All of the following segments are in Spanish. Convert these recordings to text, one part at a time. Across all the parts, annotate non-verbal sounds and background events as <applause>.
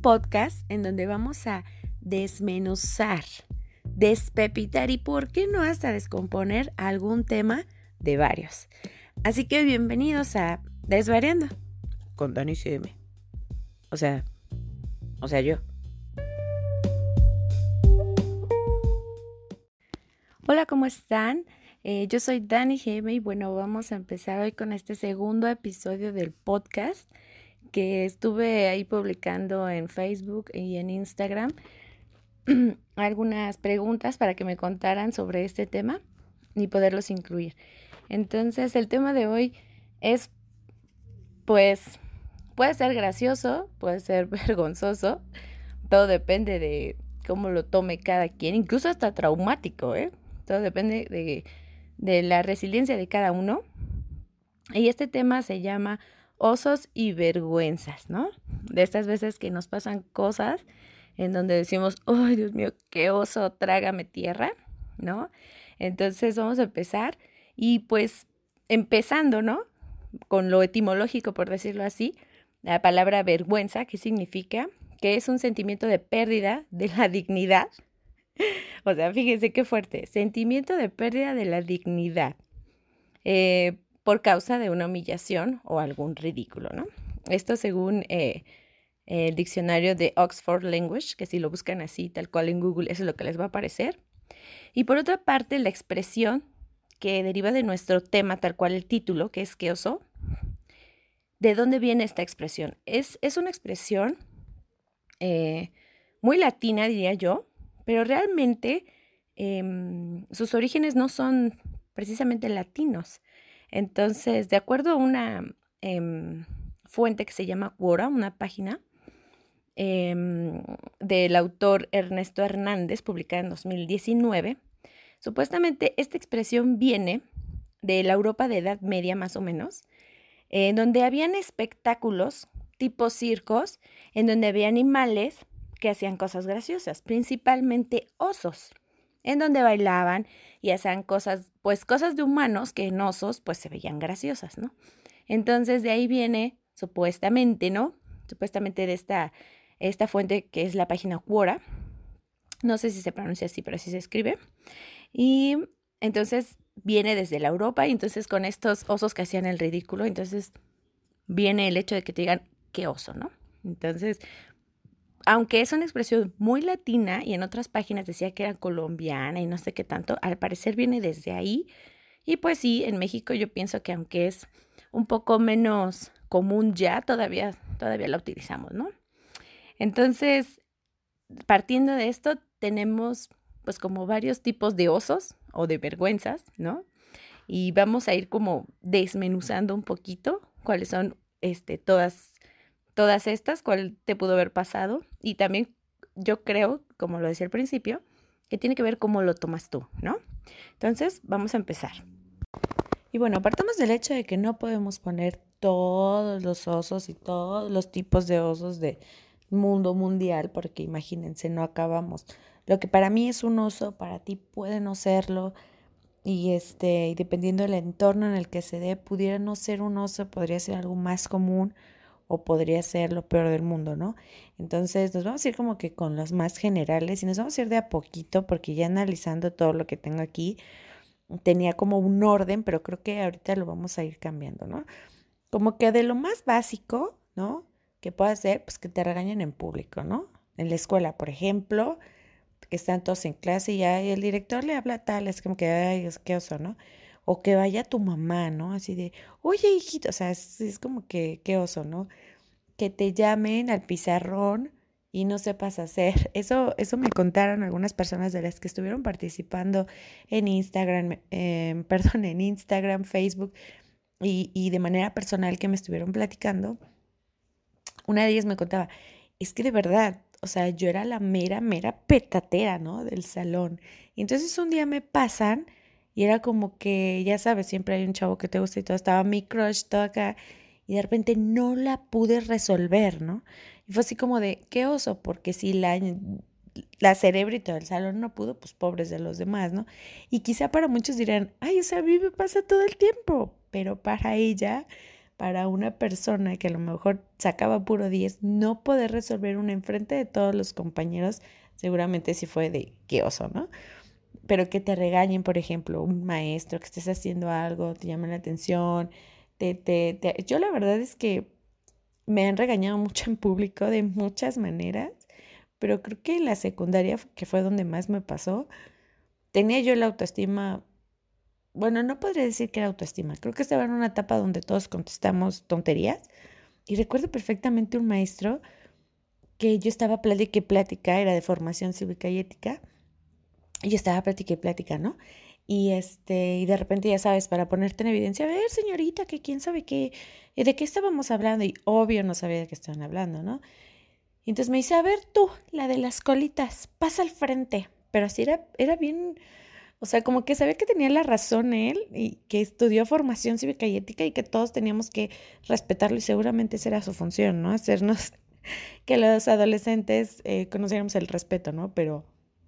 podcast en donde vamos a desmenuzar, despepitar y, ¿por qué no hasta descomponer algún tema de varios? Así que bienvenidos a Desvariando con Dani CM. O sea, o sea, yo. Hola, ¿cómo están? Eh, yo soy Dani GM y bueno, vamos a empezar hoy con este segundo episodio del podcast que estuve ahí publicando en Facebook y en Instagram <clears throat> algunas preguntas para que me contaran sobre este tema y poderlos incluir. Entonces, el tema de hoy es, pues, puede ser gracioso, puede ser <laughs> vergonzoso, todo depende de cómo lo tome cada quien, incluso hasta traumático, ¿eh? Todo depende de, de la resiliencia de cada uno. Y este tema se llama osos y vergüenzas, ¿no? De estas veces que nos pasan cosas en donde decimos, ay Dios mío, qué oso, trágame tierra, ¿no? Entonces vamos a empezar y pues empezando, ¿no? Con lo etimológico, por decirlo así, la palabra vergüenza, ¿qué significa? Que es un sentimiento de pérdida de la dignidad. o sea, fíjense qué fuerte, sentimiento de pérdida de la dignidad. Eh, por causa de una humillación o algún ridículo, ¿no? Esto según eh, el diccionario de Oxford Language, que si lo buscan así, tal cual en Google, eso es lo que les va a aparecer. Y por otra parte, la expresión que deriva de nuestro tema, tal cual el título, que es que oso. ¿De dónde viene esta expresión? Es, es una expresión eh, muy latina, diría yo, pero realmente em, sus orígenes no son precisamente latinos. Entonces, de acuerdo a una em, fuente que se llama Quora, una página em, del autor Ernesto Hernández, publicada en 2019, supuestamente esta expresión viene de la Europa de Edad Media más o menos, en donde habían espectáculos tipo circos, en donde había animales que hacían cosas graciosas, principalmente osos en donde bailaban y hacían cosas, pues cosas de humanos que en osos pues se veían graciosas, ¿no? Entonces de ahí viene supuestamente, ¿no? Supuestamente de esta, esta fuente que es la página Quora. No sé si se pronuncia así, pero así se escribe. Y entonces viene desde la Europa y entonces con estos osos que hacían el ridículo, entonces viene el hecho de que te digan qué oso, ¿no? Entonces, aunque es una expresión muy latina y en otras páginas decía que era colombiana y no sé qué tanto, al parecer viene desde ahí. Y pues sí, en México yo pienso que aunque es un poco menos común ya, todavía, todavía la utilizamos, ¿no? Entonces, partiendo de esto, tenemos pues como varios tipos de osos o de vergüenzas, ¿no? Y vamos a ir como desmenuzando un poquito cuáles son este, todas todas estas, cuál te pudo haber pasado. Y también yo creo, como lo decía al principio, que tiene que ver cómo lo tomas tú, ¿no? Entonces, vamos a empezar. Y bueno, partamos del hecho de que no podemos poner todos los osos y todos los tipos de osos del mundo mundial, porque imagínense, no acabamos. Lo que para mí es un oso, para ti puede no serlo. Y este, dependiendo del entorno en el que se dé, pudiera no ser un oso, podría ser algo más común o podría ser lo peor del mundo, ¿no? Entonces nos vamos a ir como que con los más generales y nos vamos a ir de a poquito porque ya analizando todo lo que tengo aquí, tenía como un orden, pero creo que ahorita lo vamos a ir cambiando, ¿no? Como que de lo más básico, ¿no? Que puede ser, pues que te regañen en público, ¿no? En la escuela, por ejemplo, que están todos en clase y ya el director le habla tal, es como que, ay, es que oso, ¿no? O que vaya tu mamá, ¿no? Así de, oye, hijito, o sea, es, como que, qué oso, ¿no? Que te llamen al pizarrón y no sepas hacer. <laughs> Eso, eso me contaron algunas personas de las que estuvieron participando en Instagram, eh, <laughs> perdón, en Instagram, Facebook y, y de manera personal que me estuvieron platicando. Una de ellas me contaba, es que de verdad, o sea, yo era la mera, mera petatera, ¿no? Del salón. Y entonces un día me pasan y era como que, ya sabes, siempre hay un chavo que te gusta y todo, estaba mi crush, todo acá, y de repente no la pude resolver, ¿no? Y fue así como de, qué oso, porque si la, la cerebrito del salón no pudo, pues pobres de los demás, ¿no? Y quizá para muchos dirán, ay, o sea, pasa todo el tiempo, pero para ella, para una persona que a lo mejor sacaba puro 10 no poder resolver un enfrente de todos los compañeros, seguramente sí fue de qué oso, ¿no? Pero que te regañen, por ejemplo, un maestro, que estés haciendo algo, te llaman la atención, te, te, te... Yo la verdad es que me han regañado <laughs> mucho en público de muchas maneras, pero creo que en la secundaria, que fue donde más me pasó, tenía yo la autoestima bueno, no podría decir que era autoestima, creo que estaba en una etapa donde todos contestamos tonterías y recuerdo perfectamente un maestro que yo estaba plática y plática, era de formación cívica y ética, y estaba plática y plática, ¿no? Y este, y de repente ya sabes, para ponerte en evidencia, a ver, señorita, que quién sabe qué, de qué estábamos hablando, y obvio no sabía de qué estaban hablando, ¿no? Y entonces me dice, a ver tú, la de las colitas, pasa al frente. Pero así era, era bien, o sea, como que sabía que tenía la razón él y que estudió formación cívica y ética y que todos teníamos que respetarlo y seguramente esa era su función, ¿no? Hacernos <laughs> que los adolescentes eh, conociéramos el respeto, ¿no? Pero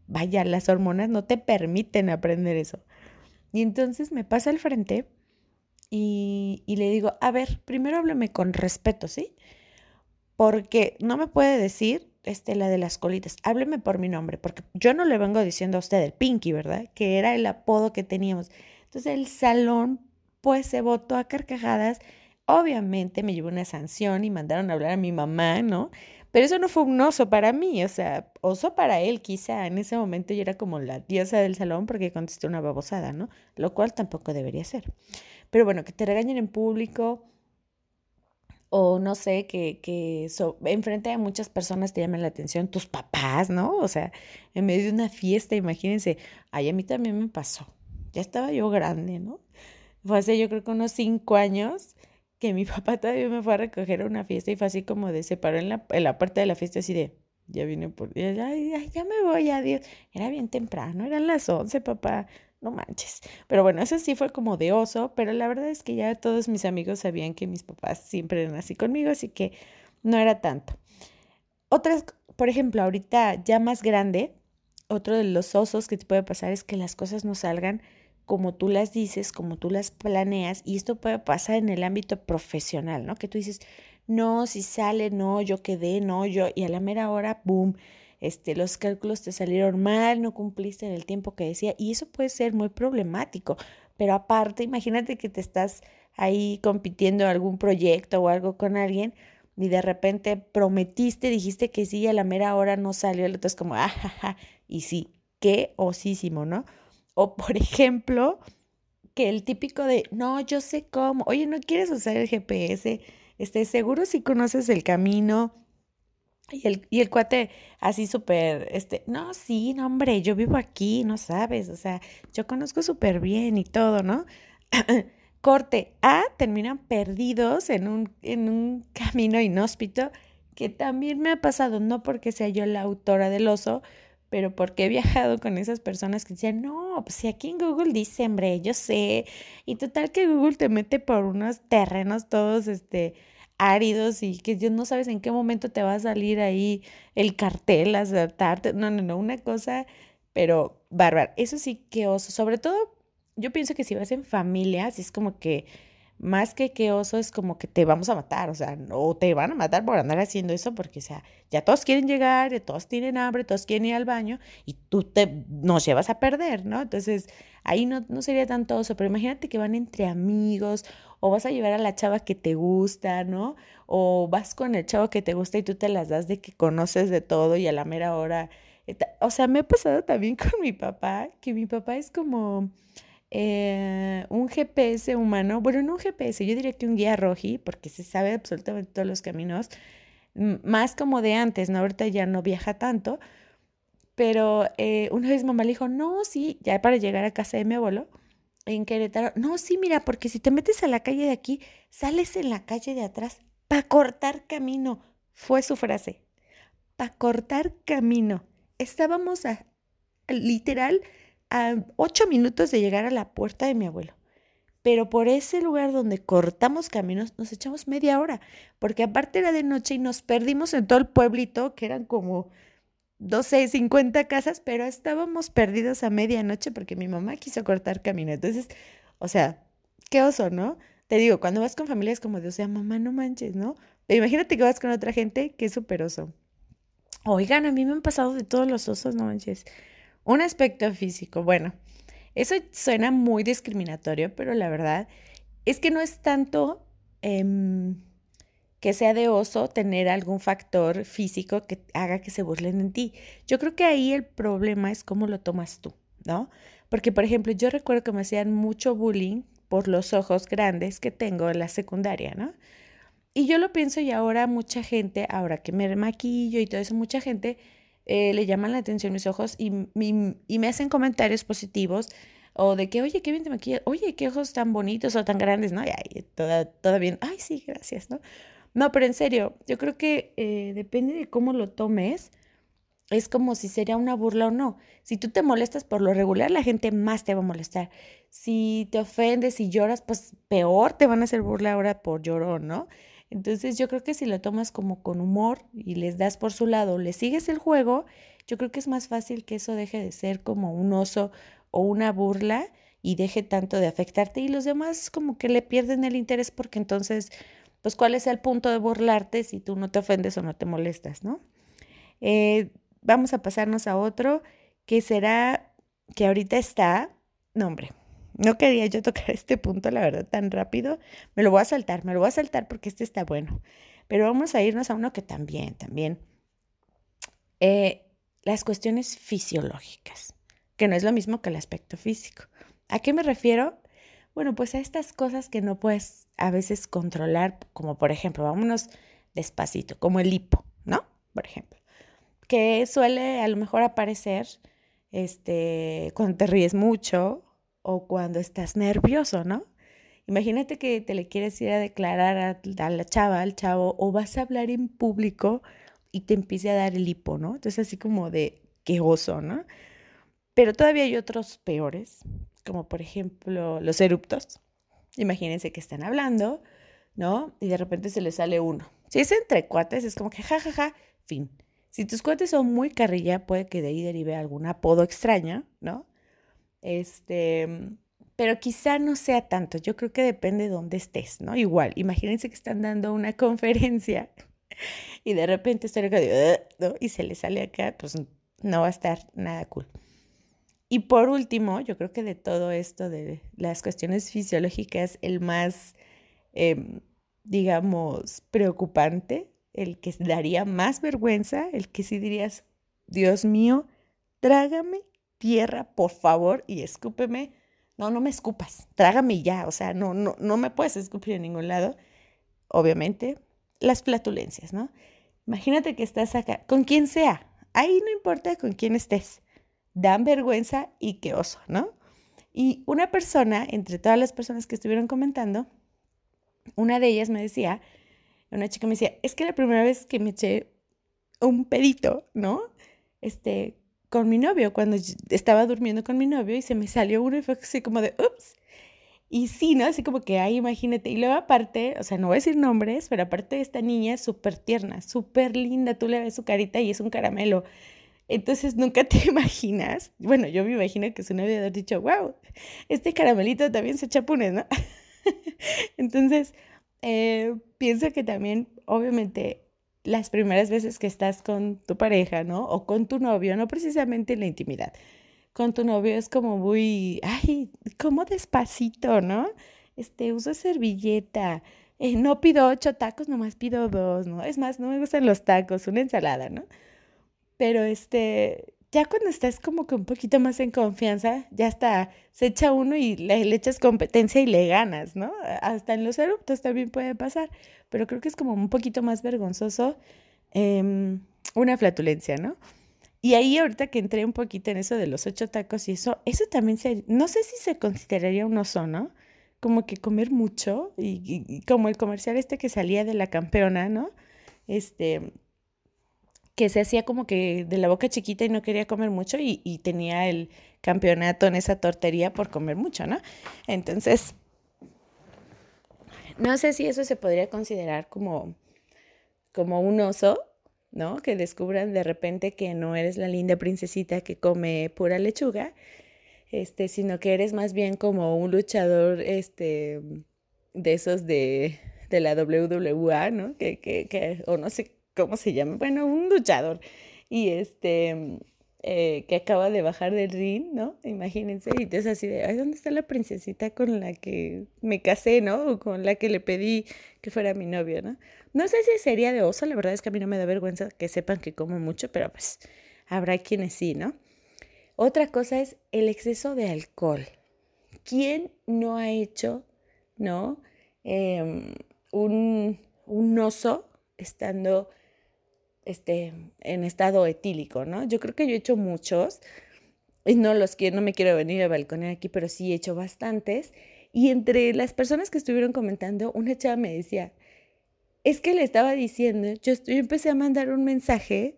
vaya, las hormonas no te permiten aprender eso. Y entonces me pasa al frente y, y le digo, a ver, primero háblame con respeto, ¿sí? Porque no me puede decir este, la de las colitas, hábleme por mi nombre, porque yo no le vengo diciendo a usted el Pinky, ¿verdad? Que era el apodo que teníamos. Entonces el salón, pues se votó a carcajadas. Obviamente me llevó una sanción y mandaron a hablar a mi mamá, ¿no? Pero eso no fue un oso para mí, o sea, oso para él quizá. En ese momento yo era como la diosa del salón porque contesté una babosada, ¿no? Lo cual tampoco debería ser. Pero bueno, que te regañen en público, o no sé, que, que enfrente de muchas personas te llaman la atención tus papás, ¿no? O sea, en medio de una fiesta, imagínense, ay, a mí también me pasó, ya estaba yo grande, ¿no? Fue hace yo creo que unos cinco años que mi <laughs> papá todavía me fue a recoger a una fiesta y fue así como de se paró en la, en la de la fiesta así de, ya vine por, ya, ya, ya me voy, adiós. Era bien temprano, eran las once, papá no manches. Pero bueno, eso sí fue como de oso, pero la verdad es que ya todos mis amigos sabían que mis papás siempre eran así conmigo, así que no era tanto. Otras, por ejemplo, ahorita ya más grande, otro de los osos que te puede pasar es que las cosas no salgan como tú las dices, como tú las planeas, y esto puede pasar en el ámbito profesional, ¿no? Que tú dices, no, si sale, no, yo quedé, no, yo, y a la mera hora, boom, este, los cálculos te salieron mal, no cumpliste en el tiempo que decía, y eso puede ser muy problemático. Pero aparte, imagínate que te estás ahí compitiendo en algún proyecto o algo con alguien y de repente prometiste, dijiste que sí, y a la mera hora no salió, el otro es como, ah, y sí, qué osísimo, ¿no? O por <laughs> ejemplo, que el típico de, no, yo sé cómo, oye, ¿no quieres usar el GPS? Este, seguro si conoces el camino, y el, y el cuate así súper, este, no, sí, no, hombre, yo vivo aquí, no sabes, o sea, yo conozco súper bien y todo, ¿no? <laughs> Corte A, terminan perdidos en un, en un <laughs> camino inhóspito, que también me ha pasado, no porque sea yo la autora del oso, pero porque he viajado con esas personas que decían, no, pues si aquí en Google dice, hombre, yo sé, y total que Google te mete por unos terrenos todos, este, áridos y que no sabes en qué momento te va a salir ahí el cartel, acertarte. No, no, no, una cosa, pero bárbara. Eso sí que oso. Sobre todo, yo pienso que si vas en familia, si es como que más que que oso es como que te vamos a matar, o sea, no te van a matar por andar haciendo eso, porque, o sea, ya todos quieren llegar, todos tienen hambre, todos quieren ir al baño y tú te nos llevas a perder, ¿no? Entonces, ahí no, no sería tanto oso, pero imagínate que van entre amigos o vas a llevar a la chava que te gusta, ¿no? O vas con el chavo que te gusta y tú te las das de que conoces de todo y a la mera hora. Eh, o sea, me ha pasado también <laughs> con mi papá, que mi papá es como eh, un GPS humano, bueno, no un GPS, yo diría que un guía roji, porque se sabe absolutamente todos los caminos, más como de antes, ¿no? Ahorita ya no viaja tanto, pero eh, una vez mamá le dijo, no, sí, ya para llegar a casa de mi abuelo, en Querétaro, no, sí, mira, porque si te metes a la calle de aquí, sales en la calle de atrás para cortar camino, fue su frase, para cortar camino. Estábamos a, literal, a ocho minutos de llegar a la puerta de mi abuelo. Pero por ese lugar donde cortamos caminos nos echamos media hora, porque aparte era de noche y nos perdimos en todo el pueblito, que eran como 12, 50 casas, pero estábamos perdidos a medianoche porque mi mamá quiso cortar camino. Entonces, o sea, qué oso, ¿no? te digo, cuando vas con familias como de, o sea, mamá, no manches, ¿no? imagínate que vas con otra gente que es súper oso. Oigan, a mí me han pasado de todos los osos, no manches. Un aspecto físico, bueno, eso suena muy discriminatorio, pero la verdad es que no es tanto em, que sea de oso tener algún factor físico que haga que se burlen en ti. Yo creo que ahí el problema es cómo lo tomas tú, ¿no? Porque, por ejemplo, yo recuerdo que me hacían mucho bullying por los ojos grandes que tengo en la secundaria, ¿no? Y yo lo pienso y ahora mucha gente, ahora que me maquillo y todo eso, mucha gente eh, le llaman la atención mis ojos y, y, me hacen comentarios positivos o de que, oye, qué bien te maquillas, oye, qué ojos tan bonitos o tan grandes, ¿no? Y ay, todo, bien, ay, sí, gracias, ¿no? No, pero en serio, yo creo que eh, depende de cómo lo tomes, es como si sería una burla o no. Si tú te molestas por lo regular, la gente más te va a molestar. Si te ofendes y lloras, pues peor te van a hacer burla ahora por llorón, ¿no? Entonces yo creo que si lo tomas como con humor y les das por su lado, le sigues el juego, yo creo que es más fácil que eso deje de ser como un oso o una burla y deje tanto de afectarte y los demás como que le pierden el interés porque entonces, pues cuál es el punto de burlarte si tú no te ofendes o no te molestas, ¿no? Eh, vamos a pasarnos a otro que será que ahorita está, no hombre, no quería yo tocar <laughs> este punto, la verdad, tan rápido. Me lo voy a saltar, me lo voy a saltar porque este está bueno. Pero vamos a irnos a uno que también, también. Eh, las cuestiones fisiológicas, que no es lo mismo que el aspecto físico. ¿A qué me refiero? Bueno, pues a estas cosas que no puedes a veces controlar, como por ejemplo, vámonos despacito, como el hipo, ¿no? Por ejemplo, que suele a lo mejor aparecer este, cuando te ríes mucho o cuando estás nervioso, ¿no? Imagínate que te le quieres ir a declarar a, la chava, al chavo, o vas a hablar en público y te empiece a dar el hipo, ¿no? Entonces así como de qué oso, ¿no? Pero todavía hay otros peores, como por ejemplo los eruptos. Imagínense que están hablando, ¿no? Y de repente se les sale uno. Si es entre cuates, es como que jajaja, ja, ja, fin. Si tus cuates son muy carrilla, puede que de ahí derive algún apodo extraño, ¿no? Este, pero quizá no sea tanto. Yo creo que depende de dónde estés, ¿no? Igual, imagínense que están dando una <laughs> conferencia y de repente estoy acá ¿no? y se le sale acá, pues no va a estar nada cool. Y por último, yo creo que de todo esto, de las cuestiones fisiológicas, el más, em, digamos, preocupante, el que daría más vergüenza, el que sí dirías, Dios mío, trágame tierra, por favor, y escúpeme. No, no me escupas, trágame ya, o sea, no, no, no me puedes escupir en ningún lado. Obviamente, las flatulencias, ¿no? Imagínate que estás acá, con quien sea, ahí no importa con quién estés, dan vergüenza y qué oso, ¿no? Y una persona, entre todas las personas que estuvieron comentando, una de ellas me decía, una chica me decía, es que la primera vez que me eché un pedito, ¿no? Este, con mi novio, cuando estaba durmiendo con mi novio y se me salió uno y fue así como de, ups. Y sí, ¿no? Así como que, ay, imagínate. Y luego aparte, o sea, no voy a decir nombres, pero aparte esta niña es súper tierna, súper linda. Tú le ves su carita y es un caramelo. Entonces nunca te <laughs> imaginas, bueno, yo me imagino que su novio haber dicho, wow, este caramelito también se chapunes, ¿no? <laughs> Entonces, eh, pienso que también, obviamente, las primeras veces que estás con tu pareja, ¿no? O con tu novio, no precisamente en la intimidad. Con tu novio es como muy, ay, como despacito, ¿no? Este, uso servilleta. Eh, no pido ocho tacos, nomás pido dos, ¿no? Es más, no me gustan los tacos, una ensalada, ¿no? Pero este, ya cuando estás como que un poquito más en confianza, ya está, se echa uno y le, echas competencia y le ganas, ¿no? Hasta en los eruptos también puede pasar, pero creo que es como un poquito más vergonzoso em, una flatulencia, ¿no? Y ahí ahorita que entré un poquito en eso de los ocho tacos y eso, eso también se, no sé si se consideraría un oso, ¿no? Como que comer mucho y como el comercial este que salía de la campeona, ¿no? Este, que se hacía como que de la boca chiquita y no quería comer mucho y, tenía el campeonato en esa tortería por comer mucho, ¿no? Entonces, no sé si eso se podría considerar como, como un oso, ¿no? Que descubran de repente que no eres la linda princesita que come pura lechuga, este, sino que eres más bien como un luchador, este, de esos de, de la WWA, ¿no? Que, que, que, o no sé cómo se llama, bueno, un luchador. Y este, eh, que acaba de bajar del ring, ¿no? Imagínense, y entonces así de, ay, ¿dónde está la princesita con la que me casé, ¿no? O con la que le pedí que fuera mi novio, ¿no? No sé si sería de oso, la verdad es que a mí no me da vergüenza que sepan que como mucho, pero pues habrá quienes sí, ¿no? Otra cosa es el exceso de alcohol. ¿Quién no ha hecho, ¿no? Em, un, un oso estando este, en estado etílico, ¿no? Yo creo que yo he hecho muchos, y no los quiero, no me quiero venir a balconear aquí, pero sí he hecho bastantes. Y entre las personas que estuvieron comentando, una chava me decía, es que le estaba diciendo, yo, yo empecé a mandar un mensaje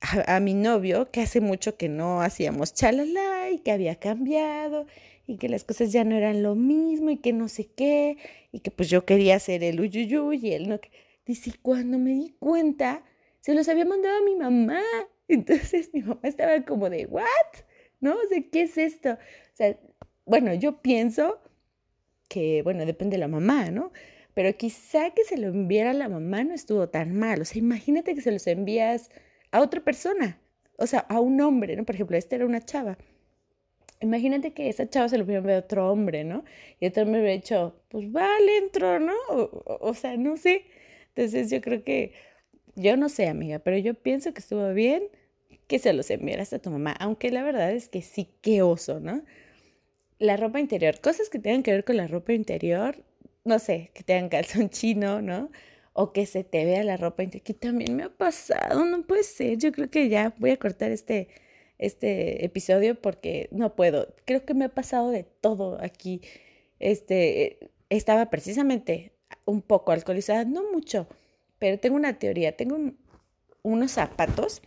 a, mi novio, que hace mucho que no hacíamos chalala y que había cambiado y que las cosas ya no eran lo mismo y que no sé qué, y que pues yo quería hacer el uyuyuy y él no. Dice, cuando me di cuenta, se los había mandado a mi mamá. <laughs> Entonces mi mamá estaba como de, ¿what? ¿No? O sea, ¿qué es esto? O sea, bueno, yo pienso que, bueno, depende de la mamá, ¿no? Pero quizá que se lo enviara a la mamá no estuvo tan mal. O sea, imagínate que se los envías a otra persona, o sea, a un hombre, ¿no? Por ejemplo, esta era una chava. Imagínate que esa chava se lo hubiera enviado a otro hombre, ¿no? Y otro hombre hubiera dicho, pues vale, entró, ¿no? O, o sea, no sé. Entonces yo creo que yo no sé, amiga, pero yo pienso que estuvo bien que se los enviaras a tu mamá, aunque la verdad es que sí, qué oso, ¿no? La ropa interior, cosas que tengan que ver con la ropa interior, no sé, que tengan calzón <laughs> chino, ¿no? O que se te vea la ropa interior, que también me ha pasado, no puede ser, yo creo que ya voy a cortar este, este episodio porque no puedo, creo que me ha pasado de todo aquí, este, estaba precisamente un poco alcoholizada, no mucho, pero tengo una teoría, tengo unos zapatos,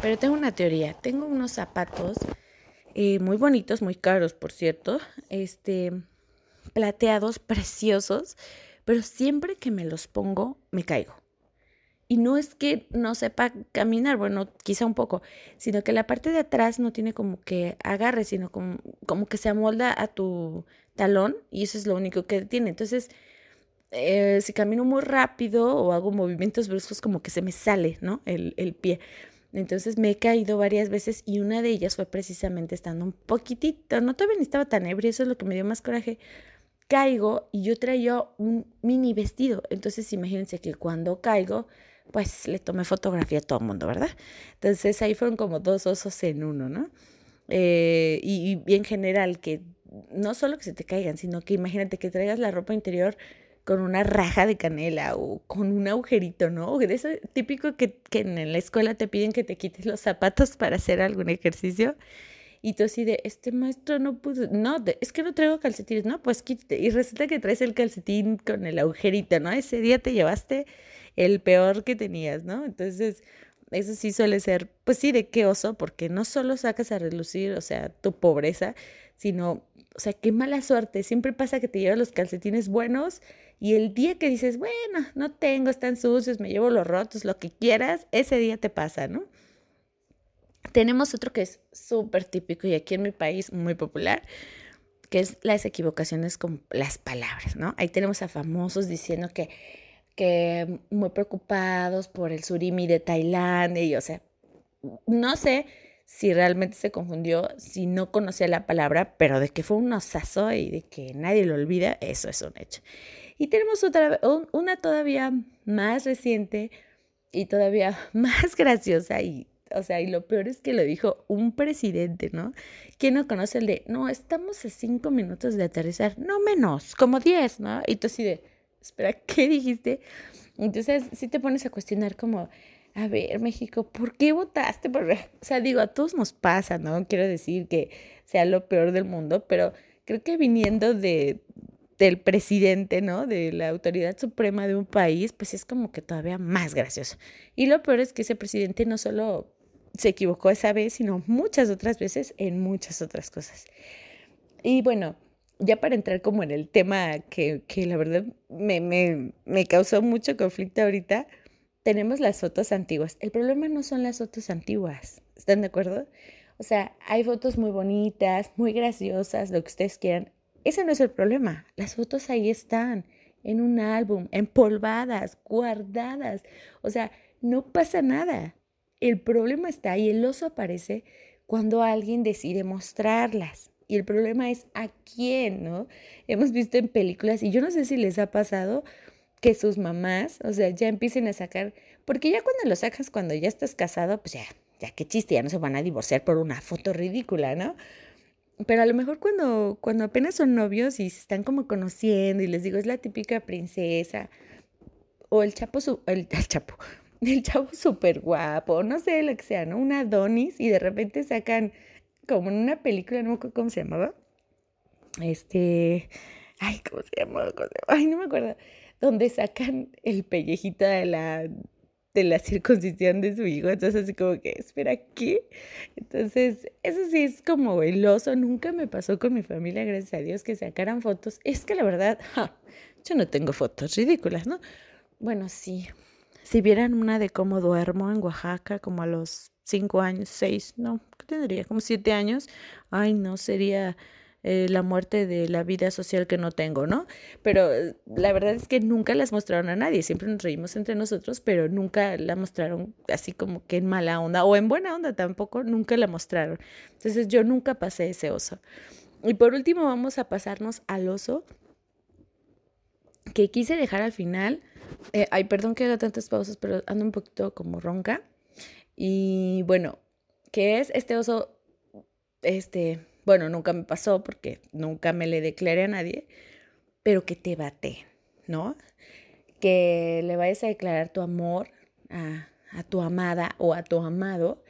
pero tengo una teoría, tengo unos zapatos eh, muy bonitos, muy caros, por cierto, este, plateados, <laughs> preciosos, pero siempre que me los pongo me caigo. Y no es que no sepa caminar, bueno, quizá un poco, sino que la parte de atrás no tiene como que agarre, sino como, como que se amolda a tu talón y eso es lo único que tiene. Entonces, eh, si camino muy rápido o hago movimientos bruscos, como que se me sale, ¿no? El, el pie. Entonces me he caído varias veces y una de ellas fue precisamente estando un poquitito, no todavía ni estaba tan ebrio, eso es lo que me dio más coraje. Caigo y yo traía un mini vestido. Entonces imagínense que cuando caigo, pues le tomé fotografía a todo el mundo, ¿verdad? Entonces ahí fueron como dos osos en uno, ¿no? Eh, y, y en general, que no solo que se te caigan, sino que imagínate que traigas la ropa interior con una raja de canela o con un agujerito, ¿no? De eso típico que, que en la escuela te piden que te quites los zapatos <laughs> para hacer algún ejercicio. Y tú así de, este maestro no pudo, no, es que no traigo calcetines, no, pues quítate. Y resulta que traes el calcetín con el agujerito, ¿no? Ese día te llevaste el peor que tenías, ¿no? Entonces, eso sí suele ser, pues sí, de qué oso, porque no solo sacas a relucir, o sea, tu pobreza, sino, o sea, qué mala suerte. Siempre pasa que te llevas los calcetines buenos y el día que dices, bueno, no tengo, están sucios, me llevo los rotos, lo que quieras, ese día te pasa, ¿no? Tenemos otro que es súper típico y aquí en mi país muy popular, que es las equivocaciones con las palabras, ¿no? Ahí tenemos a famosos diciendo que, que muy preocupados por el surimi de Tailandia y, o sea, no sé si realmente se confundió, si no conocía la palabra, pero de que fue un osazo y de que nadie lo olvida, eso es un hecho. Y tenemos otra, una todavía más reciente y todavía <laughs> más graciosa y, o sea, y lo peor es que lo dijo un presidente, ¿no? ¿Quién no conoce el de, no, estamos a cinco minutos de aterrizar? No menos, como diez, ¿no? Y tú así de, espera, <laughs> ¿qué dijiste? Entonces, sí te pones a cuestionar como, a ver, México, ¿por qué votaste? Por... O sea, digo, a todos nos pasa, ¿no? Quiero decir que sea lo peor del mundo, pero creo que viniendo de, del presidente, ¿no? De la autoridad suprema de un país, pues es como que todavía más gracioso. Y lo peor es que ese presidente no solo se equivocó esa vez, sino muchas otras veces en muchas otras cosas. Y bueno, ya para entrar como en el tema que, que la verdad me, me, me causó mucho conflicto ahorita, tenemos las fotos antiguas. El problema no son las fotos antiguas, ¿están de acuerdo? O sea, hay fotos muy bonitas, muy graciosas, lo que ustedes quieran, ese no es el problema. Las fotos ahí están, en un álbum, empolvadas, guardadas. O sea, no pasa nada. El problema está ahí, el oso aparece cuando alguien decide mostrarlas. Y el problema es a quién, ¿no? Hemos visto en películas, y yo no sé si les ha pasado que sus mamás, o sea, ya empiecen a sacar, porque ya cuando lo sacas, cuando ya estás casado, pues ya, ya qué chiste, ya no se van a divorciar por una foto ridícula, ¿no? Pero a lo mejor cuando, cuando apenas son novios y se están como conociendo y les digo, es la típica princesa, o el chapo, el, el chapo, <laughs> el chavo súper guapo, no sé lo que sea, ¿no? Una Adonis y de repente sacan como en una película, no me acuerdo cómo se llamaba. Este, ay, ¿cómo se llamaba? Ay, no me acuerdo. Donde sacan el pellejito de la, de la circuncisión de su hijo. Entonces, así como que, espera, ¿qué? Entonces, eso sí es como el oso. Nunca me pasó con mi familia, gracias a Dios, que sacaran fotos. Es que la verdad, yo no tengo fotos ridículas, ¿no? Bueno, sí. Si vieran una de cómo duermo en Oaxaca, como a los cinco años, seis, no, ¿qué tendría? Como siete años. Ay, no, sería eh, la muerte de la vida social que no tengo, ¿no? Pero eh, la verdad es que nunca las mostraron a nadie, siempre nos reímos entre nosotros, pero nunca la mostraron así como que en mala onda o en buena onda tampoco, nunca la mostraron. Entonces yo nunca pasé ese oso. Y por último vamos a pasarnos al oso que quise dejar al final. Eh, ay, perdón que haga tantas pausas, pero ando un poquito como ronca. Y bueno, ¿qué es este oso? Este, bueno, nunca me pasó porque nunca me le declaré a nadie, pero que te bate, ¿no? Que le vayas a declarar tu amor a, a tu amada o a tu amado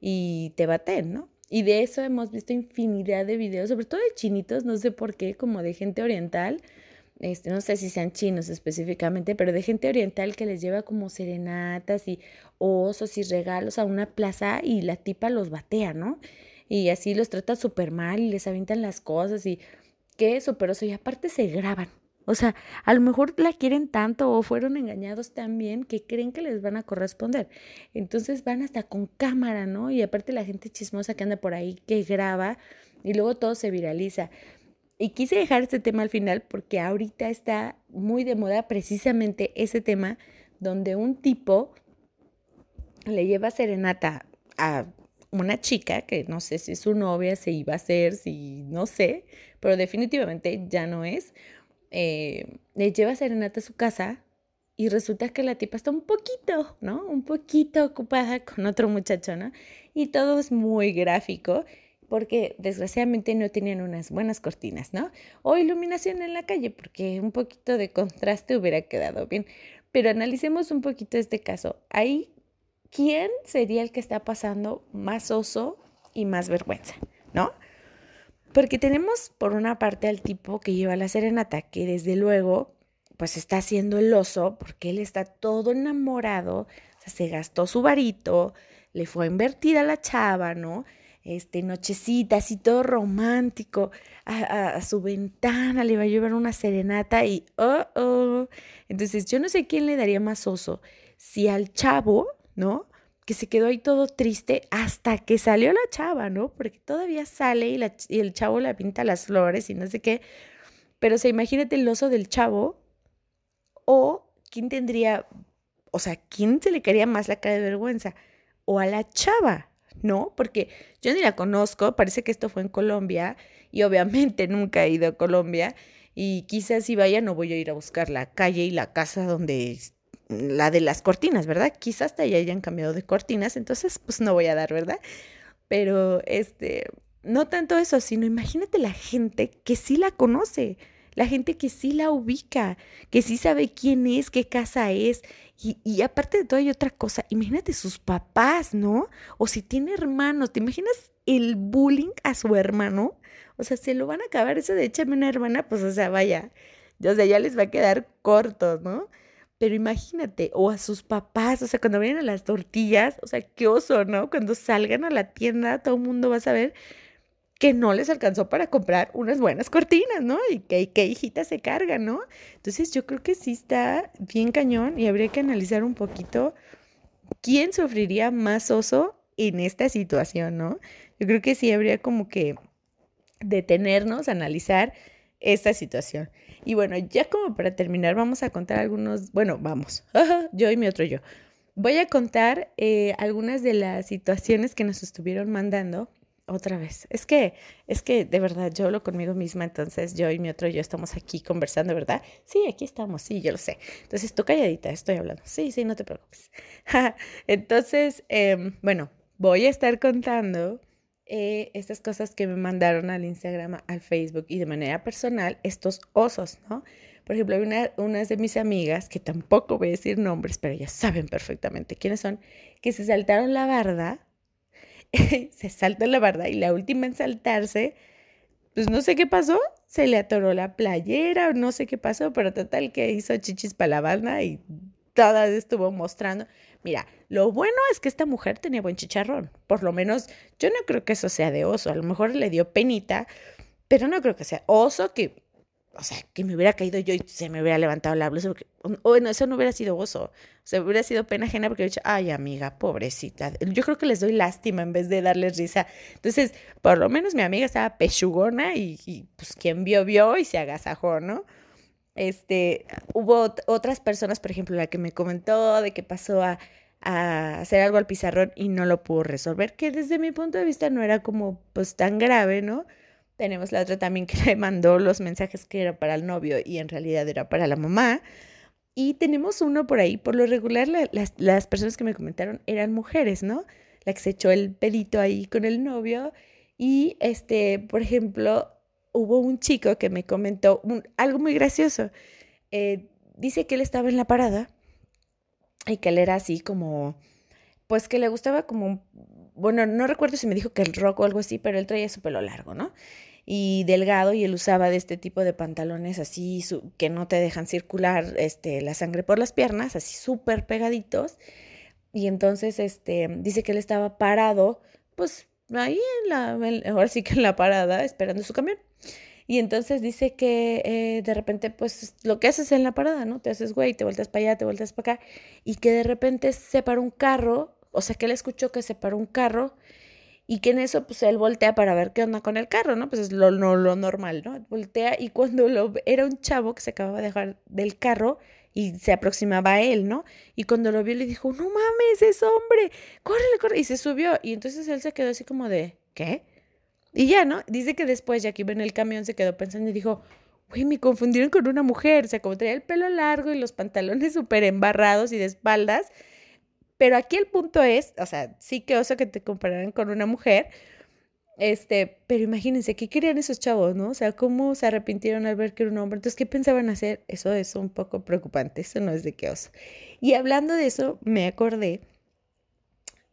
y te baten, ¿no? Y de eso hemos visto infinidad de videos, sobre todo de chinitos, no sé por qué, como de gente oriental, este, no sé si sean chinos específicamente, pero de gente oriental que les lleva como serenatas y osos y regalos a una plaza y la tipa los batea, ¿no? Y así los trata súper mal y les avientan las cosas y qué súper oso. Y aparte se graban. O sea, a lo mejor la quieren tanto o fueron engañados también que creen que les van a corresponder. Entonces van hasta con cámara, ¿no? Y aparte la gente chismosa que anda por ahí que graba y luego todo se viraliza. Y quise dejar este tema al final porque ahorita está muy de moda precisamente ese tema donde un tipo le lleva serenata a una chica que no sé si es su novia, se iba a hacer, si no sé, pero definitivamente ya no es. Eh, le lleva serenata a su casa y resulta que la tipa está un poquito, ¿no? Un poquito ocupada con otro muchacho, ¿no? Y todo es muy gráfico porque desgraciadamente no tenían unas buenas cortinas, ¿no? O iluminación en la calle, porque un poquito de contraste hubiera quedado bien. Pero analicemos un poquito este caso. Ahí, ¿quién sería el que está pasando más oso y más vergüenza, ¿no? Porque tenemos por una parte al tipo que lleva la serenata, que desde luego, pues está haciendo el oso, porque él está todo enamorado, se gastó su varito, le fue a invertir a la chava, ¿no? Este, nochecita, así todo romántico, a, su ventana le va a llevar una serenata y, oh, oh. Entonces, yo no sé quién le daría más oso, si al chavo, ¿no? Que se quedó ahí todo triste hasta que salió la chava, ¿no? Porque todavía sale y, y el chavo le pinta las flores y no sé qué. Pero, o sea, imagínate el oso del chavo o quién tendría, o sea, quién se le caería más la cara de vergüenza o a la chava, ¿no? Porque yo ni la conozco, parece que esto fue en Colombia y obviamente <laughs> nunca he ido a Colombia y quizás si vaya no voy a ir a buscar la calle y la casa donde la de las cortinas, ¿verdad? Quizás hasta ya hayan cambiado de cortinas, entonces pues no voy a dar, ¿verdad? Pero este, no tanto eso, sino imagínate la gente que sí la conoce, la gente que sí la ubica, que sí sabe quién es, qué casa es. Y, aparte de todo hay otra cosa, imagínate sus papás, ¿no? O si tiene hermanos, ¿te imaginas el bullying a su hermano? O sea, se lo van a acabar eso de échame una hermana, pues o sea, vaya, o sea, ya les va a quedar corto, ¿no? Pero imagínate, o a sus papás, o sea, cuando vayan a las tortillas, o sea, qué oso, ¿no? Cuando salgan a la tienda, todo el mundo va a saber que no les alcanzó para comprar unas buenas cortinas, ¿no? Y que, que hijita se carga, ¿no? Entonces yo creo que sí está bien cañón y habría que analizar un poquito quién sufriría más oso en esta situación, ¿no? Yo creo que sí habría como que detenernos, analizar esta situación. Y bueno, ya como para terminar, vamos a contar algunos, bueno, vamos, <laughs> yo y mi otro yo. Voy a contar eh, algunas de las situaciones que nos estuvieron mandando otra vez. Es que, es que de verdad yo hablo conmigo misma, entonces yo y mi otro yo estamos aquí conversando, ¿verdad? Sí, aquí estamos, sí, yo lo sé. Entonces tú calladita, estoy hablando. Sí, sí, no te preocupes. <laughs> entonces, em, bueno, voy a estar contando eh, estas cosas que me mandaron al Instagram, al Facebook y de manera personal, estos osos, ¿no? Por ejemplo, una, unas de mis amigas, que tampoco voy a decir nombres, pero ya saben perfectamente quiénes son, que se saltaron la barda <laughs> se salta la barda y la última en saltarse, pues no sé qué pasó, se le atoró la playera o no sé qué pasó, pero total que hizo chichis para la banda y toda estuvo mostrando. Mira, lo bueno es que esta mujer tenía buen chicharrón. Por lo menos yo no creo que eso sea de oso. A lo mejor le dio penita, pero no creo que sea oso que o sea, que me hubiera caído yo y se me hubiera levantado la blusa, porque, bueno, eso no hubiera sido oso, o hubiera sido pena ajena porque he dicho, ay, amiga, pobrecita, yo creo que les doy lástima en vez de darles risa. Entonces, por lo menos mi amiga estaba pechugona y, y pues quien vio, vio y se agasajó, ¿no? Este, hubo otras personas, por ejemplo, la que me comentó de que pasó a, a hacer algo al pizarrón y no lo pudo resolver, que desde mi punto de vista no era como pues tan grave, ¿no? Tenemos la otra también que <laughs> le mandó los mensajes que era para el novio y en realidad era para la mamá. Y tenemos uno por ahí, por lo regular las, las, personas que me comentaron eran mujeres, ¿no? La que se echó el pelito ahí con el novio. Y este, por ejemplo, hubo un chico que me comentó algo muy gracioso. Eh, dice que él estaba en la parada y que él era así como, pues que le gustaba como, bueno, no recuerdo si me dijo que el rock o algo así, pero él traía su pelo largo, ¿no? Y delgado y él usaba de este tipo de pantalones así que no te dejan circular este, la sangre por las piernas, así súper pegaditos. Y entonces este, dice que él estaba parado, pues ahí en la, ahora sí que en la parada, esperando su camión. Y entonces dice que eh, de repente, pues lo que haces en la parada, ¿no? Te haces güey, te vueltas para allá, te vueltas para acá, y que de repente se para un carro, o sea que él escuchó que se paró un carro y que en eso pues él voltea para ver qué onda con el carro, ¿no? Pues es lo, no, lo normal, ¿no? Voltea y cuando lo era un chavo que se acababa de dejar del carro y se aproximaba a él, ¿no? Y cuando lo vio le dijo, no mames, es hombre, córrele, córrele. Y se subió y entonces él se quedó así como de, ¿qué? Y ya, ¿no? Dice que después ya que iba en el camión se quedó pensando y dijo, güey, me confundieron con una mujer, o sea, como traía el pelo largo y los pantalones <laughs> súper embarrados y de espaldas pero aquí el punto es, o sea, sí que oso que te compararan con una mujer, este, pero imagínense, ¿qué querían esos chavos, no? O sea, ¿cómo se arrepintieron al ver que era un hombre? Entonces, ¿qué pensaban hacer? Eso es un poco preocupante, eso no es de qué oso. Y hablando de eso, me acordé,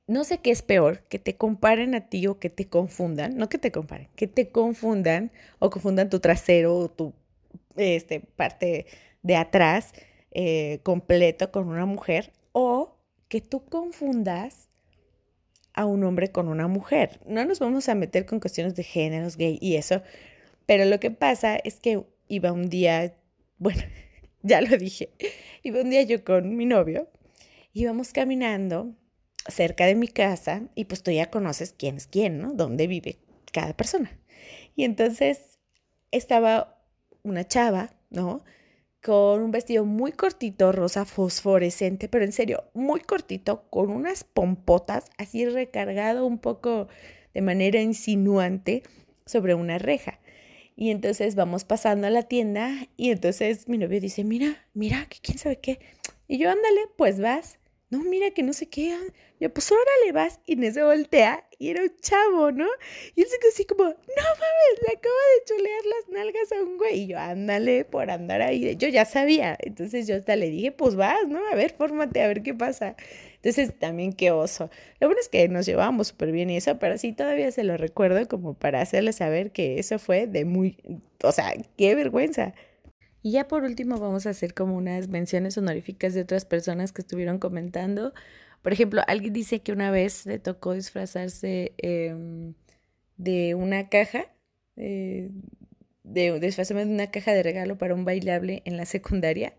no sé qué es peor, que te comparen a ti o que te confundan, no que te comparen, que te confundan o confundan tu trasero o tu este, parte de atrás eh, completo con una mujer o que tú confundas a un hombre con una mujer. No nos vamos a meter con cuestiones de géneros gay y eso, pero lo que pasa es que iba un día, <laughs> bueno, ya lo dije, iba un día yo con mi novio, íbamos caminando cerca de mi casa y pues tú ya conoces quién es quién, ¿no? Dónde vive cada persona. Y entonces estaba una chava, ¿no? Con un vestido muy cortito, rosa fosforescente, pero en serio, muy cortito, con unas pompotas, así recargado un poco de manera insinuante sobre una reja. Y entonces vamos pasando a la tienda y entonces mi novio dice, mira, mira, que quién sabe qué. Y yo, ándale, pues vas no, mira que no sé qué. Ah". Yo, pues órale, vas. Y en ese voltea y era un chavo, ¿no? Y él se quedó así como, no mames, le acabo de chulear las nalgas a un güey. Y yo, ándale por andar ahí. Yo ya sabía. Entonces yo hasta le dije, pues vas, ¿no? A ver, fórmate, a ver qué pasa. Entonces también qué oso. Lo bueno es que nos llevábamos súper bien y eso, pero sí todavía se lo recuerdo como para hacerle saber que eso fue de muy, o sea, qué vergüenza. Y ya por último vamos a hacer como unas menciones honoríficas de otras personas que estuvieron comentando. Por ejemplo, alguien dice que una vez le tocó disfrazarse em, de una caja, eh, de, disfrazarme de una caja de regalo para un bailable en la secundaria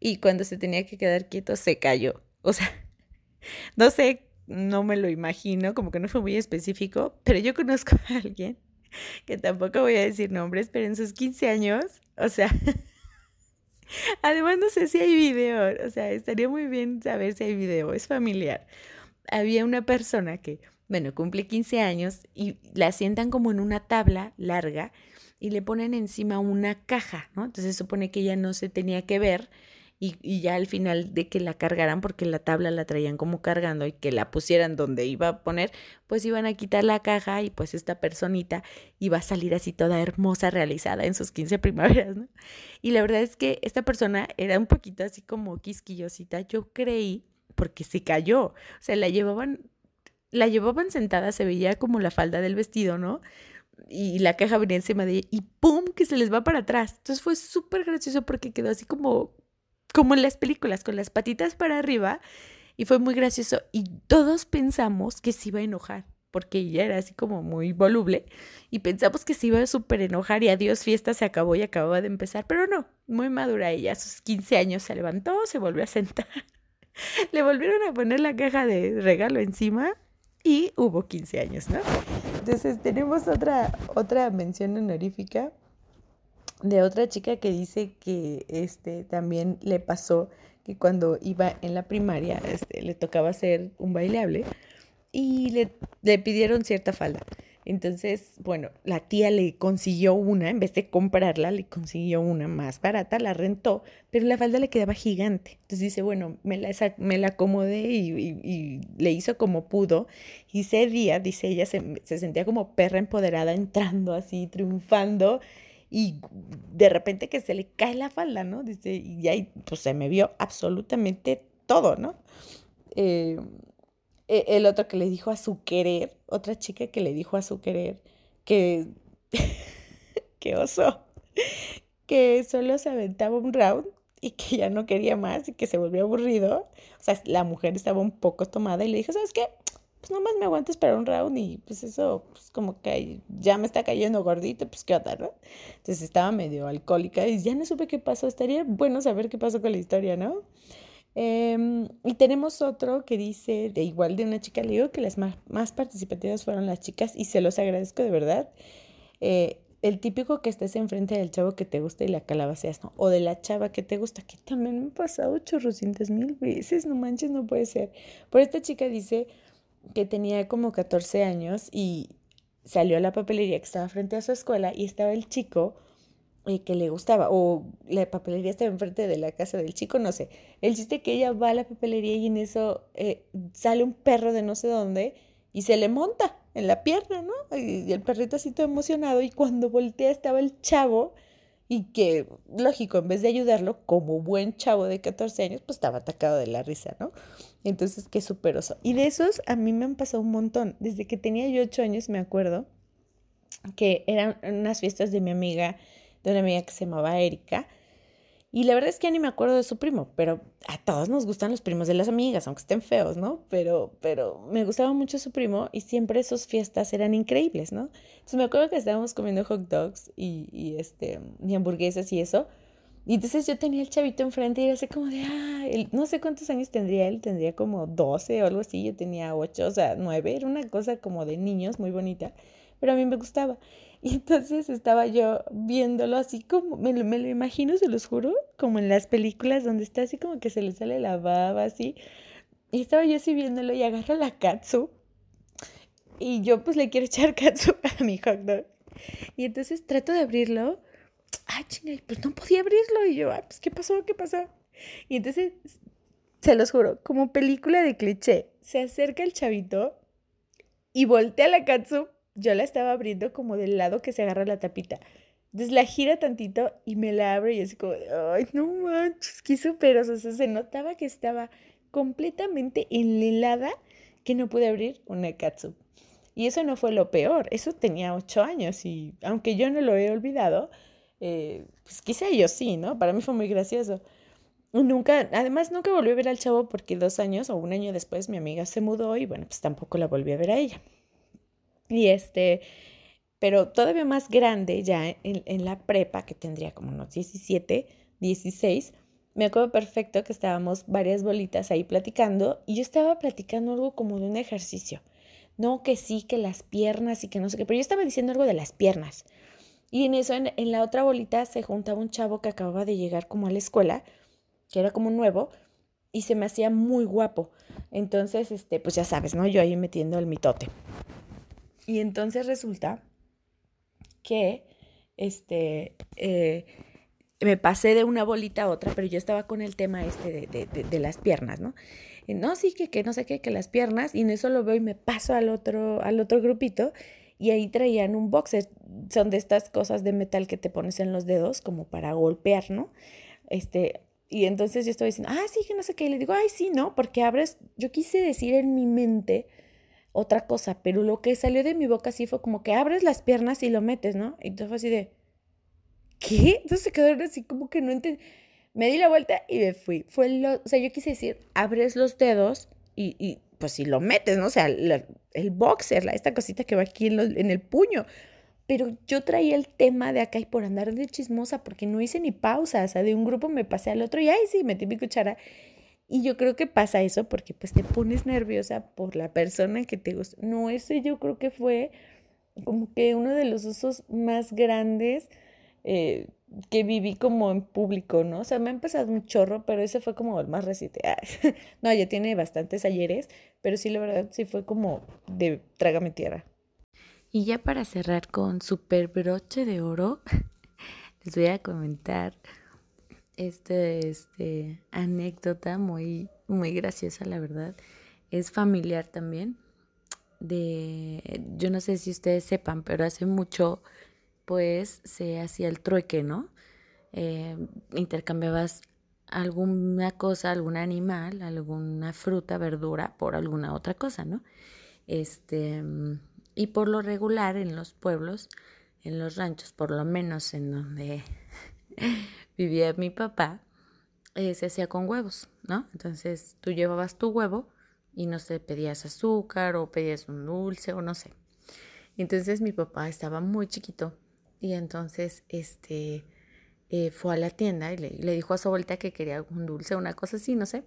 y cuando se tenía que quedar quieto se cayó. O sea, <laughs> no sé, no me lo imagino, como que no fue muy específico, pero yo conozco a alguien que tampoco voy a decir nombres, pero en sus 15 años, o sea, <laughs> además no sé si hay video, o sea, estaría muy bien saber si hay video, es familiar. Había una persona que, bueno, cumple 15 años y la sientan como en una tabla larga y le ponen encima una caja, ¿no? Entonces supone que ella no se tenía que ver y, ya al final de que la cargaran, porque la tabla la traían como cargando y que la pusieran donde iba a poner, pues iban a quitar la caja y pues esta personita iba a salir así toda hermosa, realizada en sus 15 <laughs> primaveras, ¿no? Y la verdad es que esta persona era un poquito así como quisquillosita, yo creí, porque se cayó, o sea, la llevaban, la llevaban sentada, se veía como la falda del vestido, ¿no? y la caja venía encima de ella y ¡pum! que se les va para atrás. Entonces fue súper gracioso porque quedó así como como en las películas, con las patitas para arriba. Y fue muy gracioso. Y todos pensamos que se iba a enojar, porque ella era así como muy voluble. Y pensamos que se iba a súper enojar y adiós, fiesta se acabó y acababa de empezar. Pero no, muy madura ella. A sus 15 años se levantó, se volvió a sentar. <laughs> Le volvieron a poner la caja de regalo encima y hubo 15 años, ¿no? Entonces tenemos otra, otra mención honorífica de otra chica que dice que este también le pasó que cuando iba en la primaria este, le tocaba hacer un bailable y le, le pidieron cierta falda. Entonces, bueno, la tía le consiguió una, en vez de comprarla, le consiguió una más barata, la rentó, pero la falda le quedaba gigante. Entonces dice, bueno, me la, me la acomodé y, le hizo como pudo. Y ese día, dice ella, se, se sentía como perra empoderada, entrando así, triunfando y de repente que se le cae la falda, ¿no? Dice, y ahí pues se me vio absolutamente todo, ¿no? Eh, e, el otro que le dijo a su querer, otra chica que le dijo a su querer que, <laughs> que oso, que solo se aventaba un round y que ya no quería más y que se volvió aburrido. O sea, la mujer estaba un poco tomada y le dijo, ¿sabes qué? Pues nomás me aguanto esperar un round y pues eso, pues como que ya me está cayendo gordito, pues qué onda, ¿no? Entonces estaba medio alcohólica y ya no supe qué pasó, estaría bueno saber qué pasó con la historia, ¿no? Em, y tenemos otro que dice, de igual de una chica, le digo que las más, participativas fueron las chicas y se los agradezco de verdad. Eh, el típico que estés enfrente del chavo que te gusta y la calabaceas, ¿no? O de la chava que te gusta, que también me ha pasado chorrocientas mil veces, no manches, no puede ser. Por esta chica dice, que tenía como 14 años y salió a la papelería que estaba frente a su escuela y estaba el chico eh, que le gustaba, o la papelería estaba enfrente de la casa del chico, no sé. El chiste que ella va a la papelería y en eso eh, sale un perro de no sé dónde y se le monta en la pierna, ¿no? Y, el perrito así todo emocionado y cuando voltea estaba el chavo y que, lógico, en vez de ayudarlo, como buen chavo de 14 años, pues estaba atacado de la risa, ¿no? Entonces, qué superoso. Y de esos a mí me han pasado un montón. Desde que tenía yo 8 años me acuerdo que eran unas fiestas de mi amiga, de una amiga que se llamaba Erika, y la verdad es que ya ni me acuerdo de su primo, pero a todos nos gustan los primos de las amigas, aunque estén feos, ¿no? Pero, pero me gustaba mucho su primo y siempre sus fiestas eran increíbles, ¿no? Entonces me acuerdo que estábamos comiendo hot dogs y, y, este, y hamburguesas y eso. Y entonces yo tenía el chavito enfrente y era así como de, ah, no sé cuántos años tendría él, tendría como 12 o algo así, yo tenía 8, o sea, 9, era una cosa como de niños muy bonita, pero a mí me gustaba. <laughs> Y entonces estaba yo viéndolo así como, me lo, me lo imagino, se los juro, como en las películas donde está así como que se le sale la baba así. Y estaba yo así viéndolo y agarro la katsu. Y yo pues le quiero echar <laughs> katsu a mi hot dog. Y entonces trato de abrirlo. Ay, chinga, pues no podía abrirlo. Y yo, ay, pues ¿qué pasó? ¿Qué pasó? Y entonces, se los juro, como película de cliché, se acerca el chavito y voltea la katsu yo la estaba abriendo como del lado que se agarra la tapita. Entonces la gira tantito y me la abre y así como, ay, no manches, qué súper. O sea, se notaba que estaba completamente enlelada que no pude abrir una katsu. Y eso no fue lo peor, eso tenía ocho años y aunque yo no lo he olvidado, eh, pues quizá yo sí, ¿no? Para mí fue muy gracioso. Nunca, además nunca volví a ver al chavo porque dos años o un año después mi amiga se mudó y bueno, pues tampoco la volví a ver a ella. Y este, pero todavía más grande, ya en, la prepa, que tendría como unos 17, 16, me acuerdo perfecto que estábamos varias bolitas ahí platicando y yo estaba platicando algo como de un ejercicio. no, que sí, que las piernas y que no sé qué, pero yo estaba diciendo algo de las piernas. Y en eso, en, en la otra bolita se juntaba un chavo que acababa de llegar como a la escuela, que era como nuevo, y se me hacía muy guapo. Entonces, este, pues ya sabes, ¿no? Yo ahí metiendo el mitote. Y entonces resulta que, este, eh, me pasé de una bolita a otra, pero yo estaba con el tema este de, las piernas, ¿no? no, sí, que, que no sé qué, que las piernas, y en eso lo veo y me paso al otro, al otro grupito, y ahí traían un boxer, son de estas cosas de metal que te pones en los dedos como para golpear, ¿no? Este, y entonces yo estaba diciendo, ah, sí, que no sé qué. Y le digo, ay, sí, no, porque abres, yo quise decir en mi mente otra cosa, pero lo que salió de mi boca sí fue como que abres las piernas y lo metes, ¿no? Y entonces fue así de, ¿qué? Entonces se quedó así como que no entendí. Me di la vuelta y me fui. Fue lo, o sea, yo quise decir, abres los dedos y, y pues si lo metes, ¿no? O sea, el boxer, la, esta cosita que va aquí en, en el puño pero yo traía el tema de acá y por andar de chismosa, porque no hice ni pausa, o sea, de un grupo me pasé al otro y ahí sí, metí mi cuchara. Y yo creo que pasa eso porque pues te pones nerviosa por la persona que te gusta. No, ese yo creo que fue como que uno de los usos más grandes eh, que viví como en público, ¿no? O sea, me ha empezado un chorro, pero ese fue como el más reciente. <laughs> no, ya tiene bastantes ayeres, pero sí, la verdad, sí fue como de trágame tierra. Y ya para cerrar con super broche de oro, <laughs> les voy a comentar este, este anécdota muy, muy graciosa, la verdad. Es familiar también. De, yo no sé si ustedes sepan, pero hace mucho, pues, se hacía el trueque, ¿no? Eh, intercambiabas alguna cosa, algún animal, alguna fruta, verdura por alguna otra cosa, ¿no? Este y por lo regular en los pueblos, en los ranchos, por lo menos en donde <laughs> vivía mi papá, eh, se hacía con huevos, ¿no? Entonces tú llevabas tu huevo y no sé, pedías azúcar o pedías un dulce o no sé. Entonces mi papá estaba muy chiquito y entonces este eh, fue a la tienda y le, dijo a su abuelita que quería un dulce una cosa así, no sé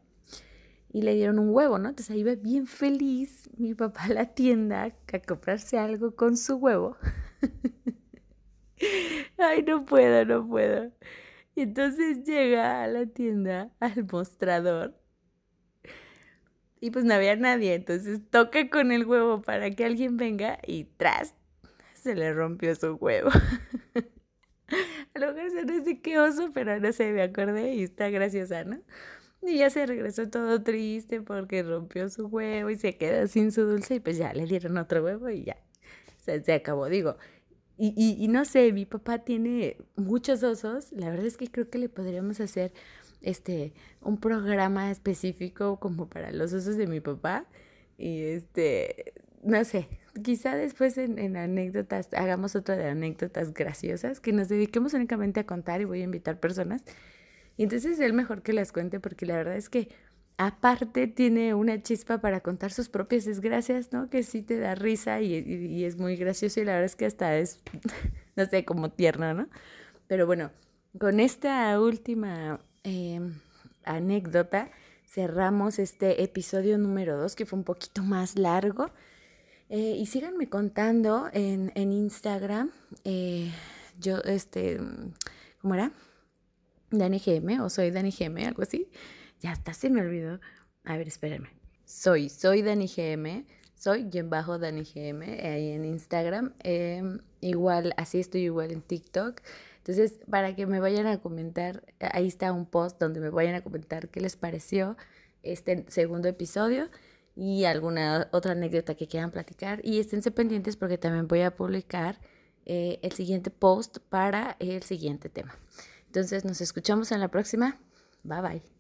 y le dieron un huevo, ¿no? Entonces ahí iba bien feliz mi papá a la tienda a comprarse algo con su huevo. <laughs> Ay, no puedo, no puedo. Y entonces llega a la tienda, al mostrador. Y pues no había nadie, entonces toca con el huevo para que alguien venga y tras, se le rompió su huevo. <laughs> a lo mejor se no sé qué oso, pero no sé, me acordé y está graciosa, ¿no? Y ya se regresó todo triste porque rompió su huevo y se quedó sin su dulce y pues ya le dieron otro huevo y ya se, se acabó. Digo, y, y, no sé, mi papá tiene muchos osos. La verdad es que creo que le podríamos hacer este un programa específico como para los osos de mi papá. Y este, no sé, quizá después en, anécdotas, hagamos otra de anécdotas graciosas, que nos dediquemos únicamente a contar y voy a invitar personas y entonces es el mejor que las cuente porque la verdad es que aparte tiene una chispa para contar sus propias desgracias, ¿no? Que sí te da risa y, es muy gracioso y la verdad es que hasta es, <laughs> no sé, como tierno, ¿no? Pero bueno, con esta última em, anécdota cerramos este episodio número 2 que fue un poquito más largo. Eh, y síganme contando en, en Instagram. Eh, yo, este, ¿cómo era? Dani GM o soy Dani GM, algo así. Ya hasta se me olvidó. A ver, espérenme. Soy, soy Dani GM, soy quien bajo Dani GM ahí en Instagram. Em, igual, así estoy igual en TikTok. Entonces, para que me vayan a comentar, ahí está un post donde me vayan a comentar qué les pareció este segundo episodio y alguna otra anécdota que quieran platicar. Y esténse pendientes porque también voy a publicar eh, el siguiente post para el siguiente tema. Entonces nos escuchamos en la próxima. Bye bye.